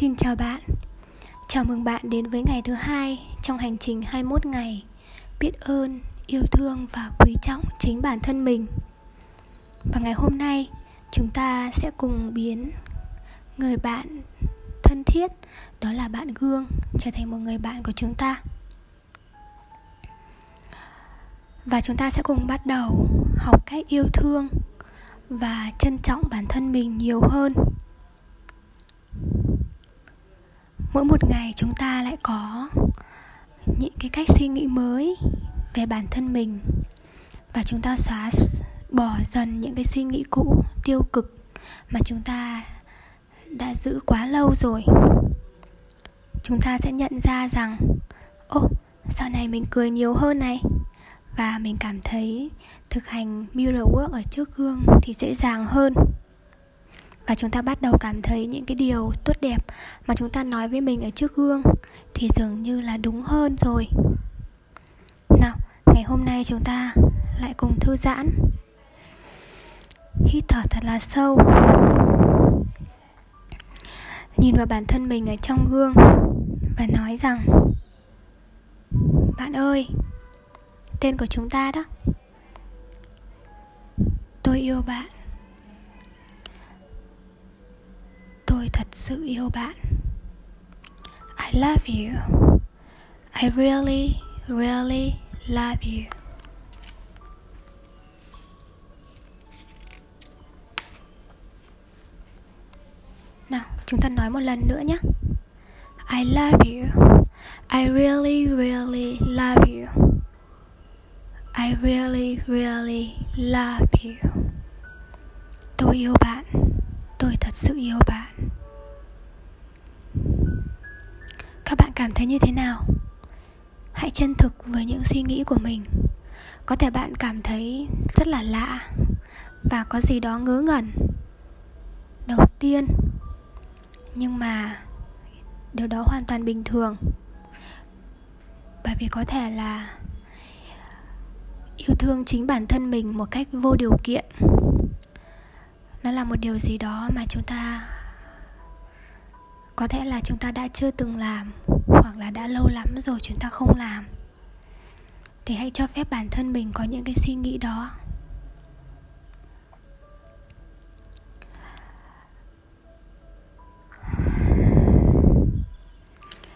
Xin chào bạn. Chào mừng bạn đến với ngày thứ hai trong hành trình 21 ngày. Biết ơn, yêu thương và quý trọng chính bản thân mình. Và ngày hôm nay chúng ta sẽ cùng biến người bạn thân thiết Đó là bạn gương trở thành một người bạn của chúng ta. Và chúng ta sẽ cùng bắt đầu học cách yêu thương và trân trọng bản thân mình nhiều hơn mỗi một ngày chúng ta lại có những cái cách suy nghĩ mới về bản thân mình. Và chúng ta xóa bỏ dần những cái suy nghĩ cũ tiêu cực mà chúng ta đã giữ quá lâu rồi. Chúng ta sẽ nhận ra rằng ô oh, sau này mình cười nhiều hơn này. Và mình cảm thấy thực hành mirror work ở trước gương thì dễ dàng hơn và chúng ta bắt đầu cảm thấy những cái điều tốt đẹp mà chúng ta nói với mình ở trước gương thì dường như là đúng hơn rồi. Nào, ngày hôm nay chúng ta lại cùng thư giãn. Hít thở thật là sâu. Nhìn vào bản thân mình ở trong gương và nói rằng, bạn ơi, tên của chúng ta đó. Tôi yêu bạn. Tôi thật sự yêu bạn. I love you. I really really love you. Nào, chúng ta nói một lần nữa nhé. I love you. I really really love you. I really really love you. Tôi yêu bạn thật sự yêu bạn. Các bạn cảm thấy như thế nào? Hãy chân thực với những suy nghĩ của mình. Có thể bạn cảm thấy rất là lạ Và có gì đó ngớ ngẩn. Đầu tiên, Nhưng mà Điều đó hoàn toàn bình thường. Bởi vì có thể là yêu thương chính bản thân mình một cách vô điều kiện nó là một điều gì đó mà chúng ta, có thể là chúng ta đã chưa từng làm, hoặc là đã lâu lắm rồi chúng ta không làm. Thì hãy cho phép bản thân mình có những cái suy nghĩ đó.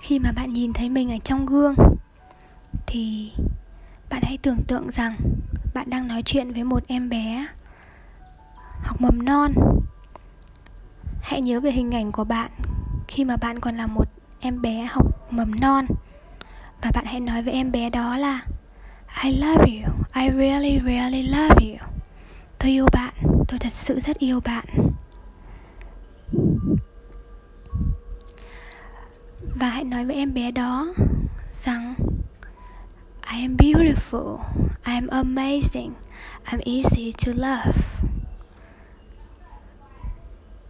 Khi mà bạn nhìn thấy mình ở trong gương, thì bạn hãy tưởng tượng rằng bạn đang nói chuyện với một em bé học mầm non hãy nhớ về hình ảnh của bạn khi mà bạn còn là một em bé học mầm non và bạn hãy nói với em bé đó là I love you, I really really love you. Tôi yêu bạn, tôi thật sự rất yêu bạn. Và hãy nói với em bé đó rằng I am beautiful. I am amazing. I'm easy to love.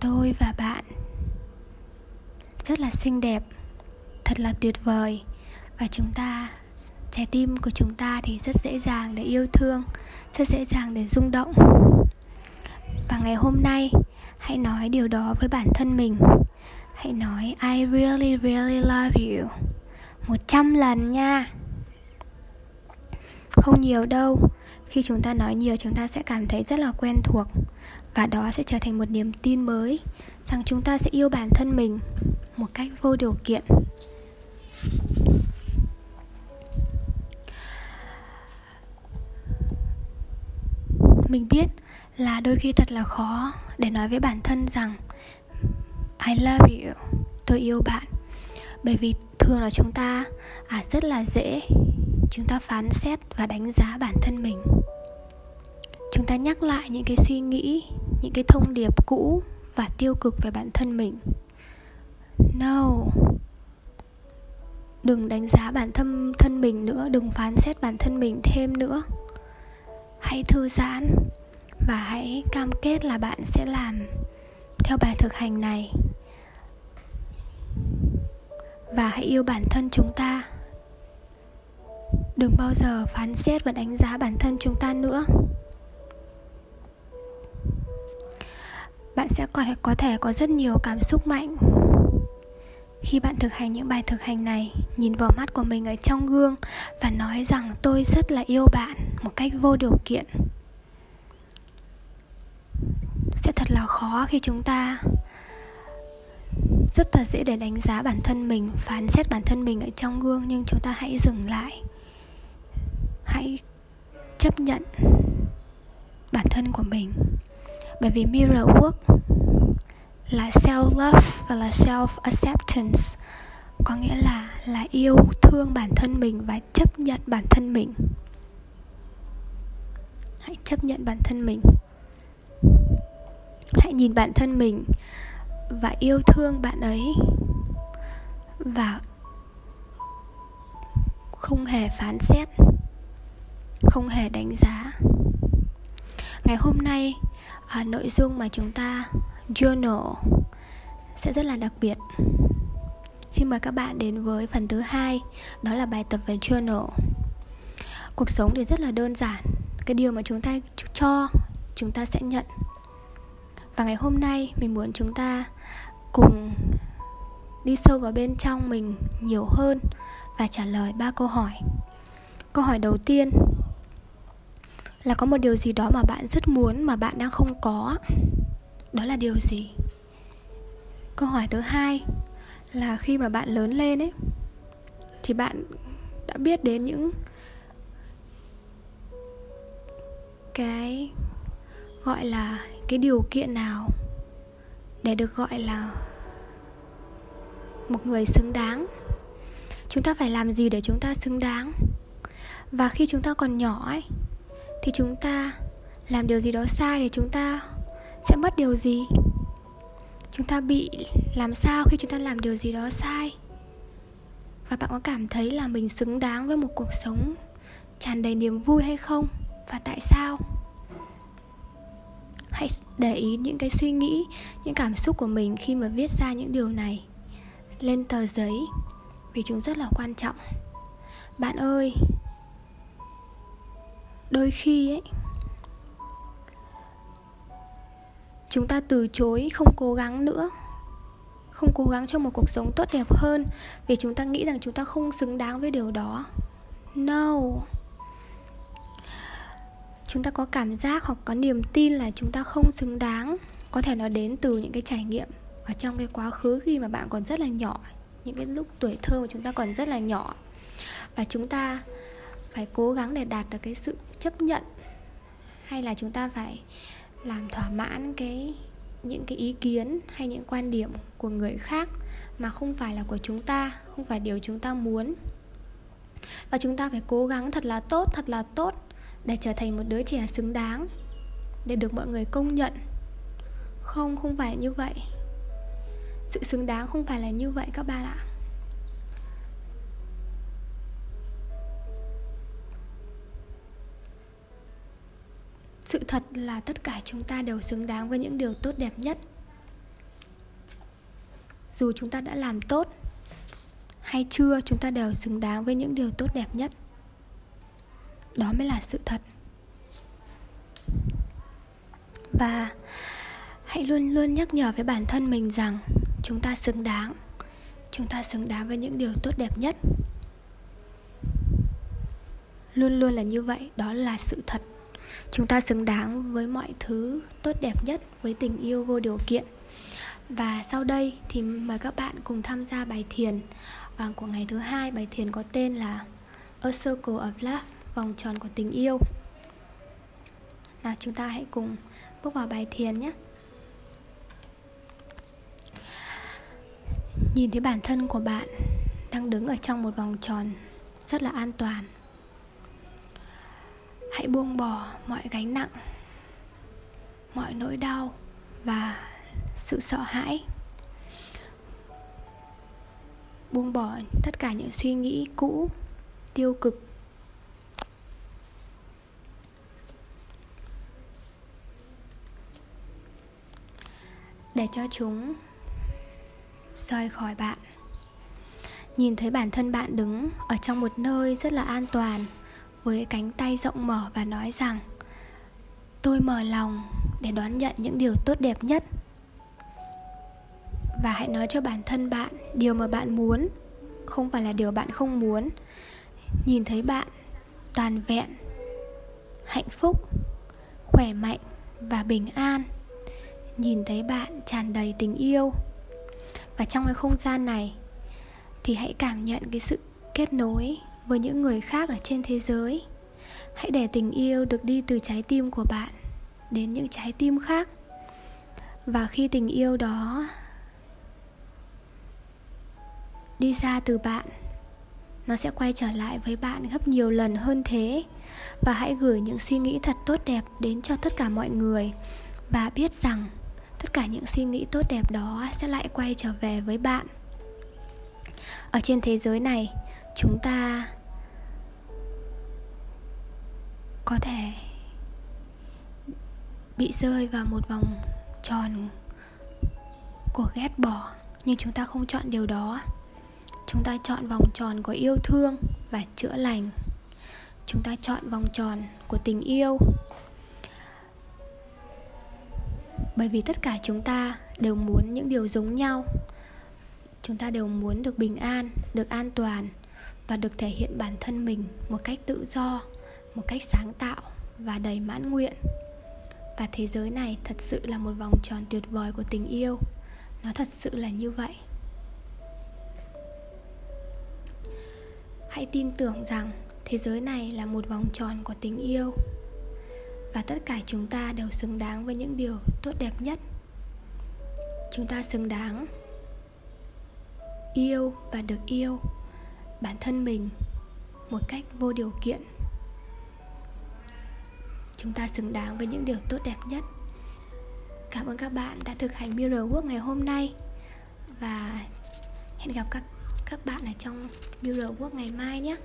Tôi và bạn rất là xinh đẹp, thật là tuyệt vời và chúng ta trái tim của chúng ta thì rất dễ dàng để yêu thương, rất dễ dàng để rung động. Và ngày hôm nay, hãy nói điều đó với bản thân mình. Hãy nói I really really love you. một trăm lần nha không nhiều đâu khi chúng ta nói nhiều chúng ta sẽ cảm thấy rất là quen thuộc và đó sẽ trở thành một niềm tin mới rằng chúng ta sẽ yêu bản thân mình một cách vô điều kiện. Mình biết là đôi khi thật là khó để nói với bản thân rằng, I love you, tôi yêu bạn. Bởi vì thường là chúng ta à rất là dễ chúng ta phán xét và đánh giá bản thân mình. Chúng ta nhắc lại những cái suy nghĩ những cái thông điệp cũ và tiêu cực về bản thân mình. No. Đừng đánh giá bản thân thân mình nữa, đừng phán xét bản thân mình thêm nữa. Hãy thư giãn và hãy cam kết là bạn sẽ làm theo bài thực hành này. Và hãy yêu bản thân chúng ta. Đừng bao giờ phán xét và đánh giá bản thân chúng ta nữa. Bạn sẽ còn có, thể có rất nhiều cảm xúc mạnh. Khi bạn thực hành những bài thực hành này nhìn vào mắt của mình ở trong gương và nói rằng tôi rất là yêu bạn một cách vô điều kiện sẽ thật là khó khi chúng ta rất là dễ để đánh giá bản thân mình phán xét bản thân mình ở trong gương. Nhưng chúng ta hãy dừng lại. Hãy chấp nhận bản thân của mình bởi vì mirror work là self love và là self acceptance có nghĩa là là yêu thương bản thân mình và chấp nhận bản thân mình. Hãy chấp nhận bản thân mình. Hãy nhìn bản thân mình và yêu thương bạn ấy và không hề phán xét, không hề đánh giá. Ngày hôm nay à, nội dung mà chúng ta journal sẽ rất là đặc biệt. Xin mời các bạn đến với phần thứ hai đó là bài tập về journal. Cuộc sống thì rất là đơn giản. Cái điều mà chúng ta cho chúng ta sẽ nhận. Và ngày hôm nay mình muốn chúng ta cùng đi sâu vào bên trong mình nhiều hơn và trả lời ba câu hỏi. Câu hỏi đầu tiên là có một điều gì đó mà bạn rất muốn mà bạn đang không có. Đó là điều gì? Câu hỏi thứ hai là khi mà bạn lớn lên ấy, thì bạn đã biết đến những cái gọi là cái điều kiện nào để được gọi là một người xứng đáng? Chúng ta phải làm gì để chúng ta xứng đáng? Và khi chúng ta còn nhỏ ấy thì chúng ta làm điều gì đó sai thì chúng ta sẽ mất điều gì? Chúng ta bị làm sao khi chúng ta làm điều gì đó sai? Và bạn có cảm thấy là mình xứng đáng với một cuộc sống tràn đầy niềm vui hay không? Và tại sao? Hãy để ý những cái suy nghĩ, những cảm xúc của mình khi mà viết ra những điều này lên tờ giấy vì chúng rất là quan trọng. Bạn ơi đôi khi ấy, chúng ta từ chối không cố gắng nữa, không cố gắng cho một cuộc sống tốt đẹp hơn vì chúng ta nghĩ rằng chúng ta không xứng đáng với điều đó. No. Chúng ta có cảm giác hoặc có niềm tin là chúng ta không xứng đáng. Có thể nó đến từ những cái trải nghiệm ở trong cái quá khứ khi mà bạn còn rất là nhỏ, những cái lúc tuổi thơ mà chúng ta còn rất là nhỏ. Và chúng ta phải cố gắng để đạt được cái sự chấp nhận? Hay là chúng ta phải làm thỏa mãn cái, những cái ý kiến hay những quan điểm của người khác mà không phải là của chúng ta, không phải điều chúng ta muốn? Và chúng ta phải cố gắng thật là tốt, thật là tốt để trở thành một đứa trẻ xứng đáng, để được mọi người công nhận. Không không phải như vậy. Sự xứng đáng không phải là như vậy các bạn ạ. Sự thật là tất cả chúng ta đều xứng đáng với những điều tốt đẹp nhất. Dù chúng ta đã làm tốt, hay chưa, chúng ta đều xứng đáng với những điều tốt đẹp nhất. Đó mới là sự thật. Và hãy luôn luôn nhắc nhở với bản thân mình rằng chúng ta xứng đáng, chúng ta xứng đáng với những điều tốt đẹp nhất. Luôn luôn là như vậy, đó là sự thật chúng ta xứng đáng với mọi thứ tốt đẹp nhất, với tình yêu vô điều kiện. Và sau đây thì mời các bạn cùng tham gia bài thiền à, của ngày thứ hai. Bài thiền có tên là A Circle of Love, vòng tròn của tình yêu. Nào, chúng ta hãy cùng bước vào bài thiền nhé. Nhìn thấy bản thân của bạn đang đứng ở trong một vòng tròn rất là an toàn hãy buông bỏ mọi gánh nặng, mọi nỗi đau và sự sợ hãi. Buông bỏ tất cả những suy nghĩ cũ, tiêu cực. Để cho chúng rời khỏi bạn. Nhìn thấy bản thân bạn đứng ở trong một nơi rất là an toàn với cánh tay rộng mở và nói rằng, tôi mở lòng để đón nhận những điều tốt đẹp nhất. Và hãy nói cho bản thân bạn điều mà bạn muốn, không phải là điều bạn không muốn. Nhìn thấy bạn toàn vẹn, hạnh phúc, khỏe mạnh và bình an. Nhìn thấy bạn tràn đầy tình yêu. Và trong cái không gian này thì hãy cảm nhận cái sự kết nối với những người khác ở trên thế giới. Hãy để tình yêu được đi từ trái tim của bạn đến những trái tim khác. Và khi tình yêu đó đi ra từ bạn, nó sẽ quay trở lại với bạn gấp nhiều lần hơn thế. Và hãy gửi những suy nghĩ thật tốt đẹp đến cho tất cả mọi người. Và biết rằng tất cả những suy nghĩ tốt đẹp đó sẽ lại quay trở về với bạn. Ở trên thế giới này, chúng ta có thể bị rơi vào một vòng tròn của ghét bỏ, nhưng chúng ta không chọn điều đó. Chúng ta chọn vòng tròn của yêu thương và chữa lành. Chúng ta chọn vòng tròn của tình yêu. Bởi vì tất cả chúng ta đều muốn những điều giống nhau. Chúng ta đều muốn được bình an, được an toàn và được thể hiện bản thân mình một cách tự do một cách sáng tạo và đầy mãn nguyện. Và thế giới này thật sự là một vòng tròn tuyệt vời của tình yêu. Nó thật sự là như vậy. Hãy tin tưởng rằng thế giới này là một vòng tròn của tình yêu. Và tất cả chúng ta đều xứng đáng với những điều tốt đẹp nhất. Chúng ta xứng đáng yêu và được yêu bản thân mình một cách vô điều kiện chúng ta xứng đáng với những điều tốt đẹp nhất. Cảm ơn các bạn đã thực hành mirror work ngày hôm nay. Và hẹn gặp các các bạn ở trong mirror work ngày mai nhé.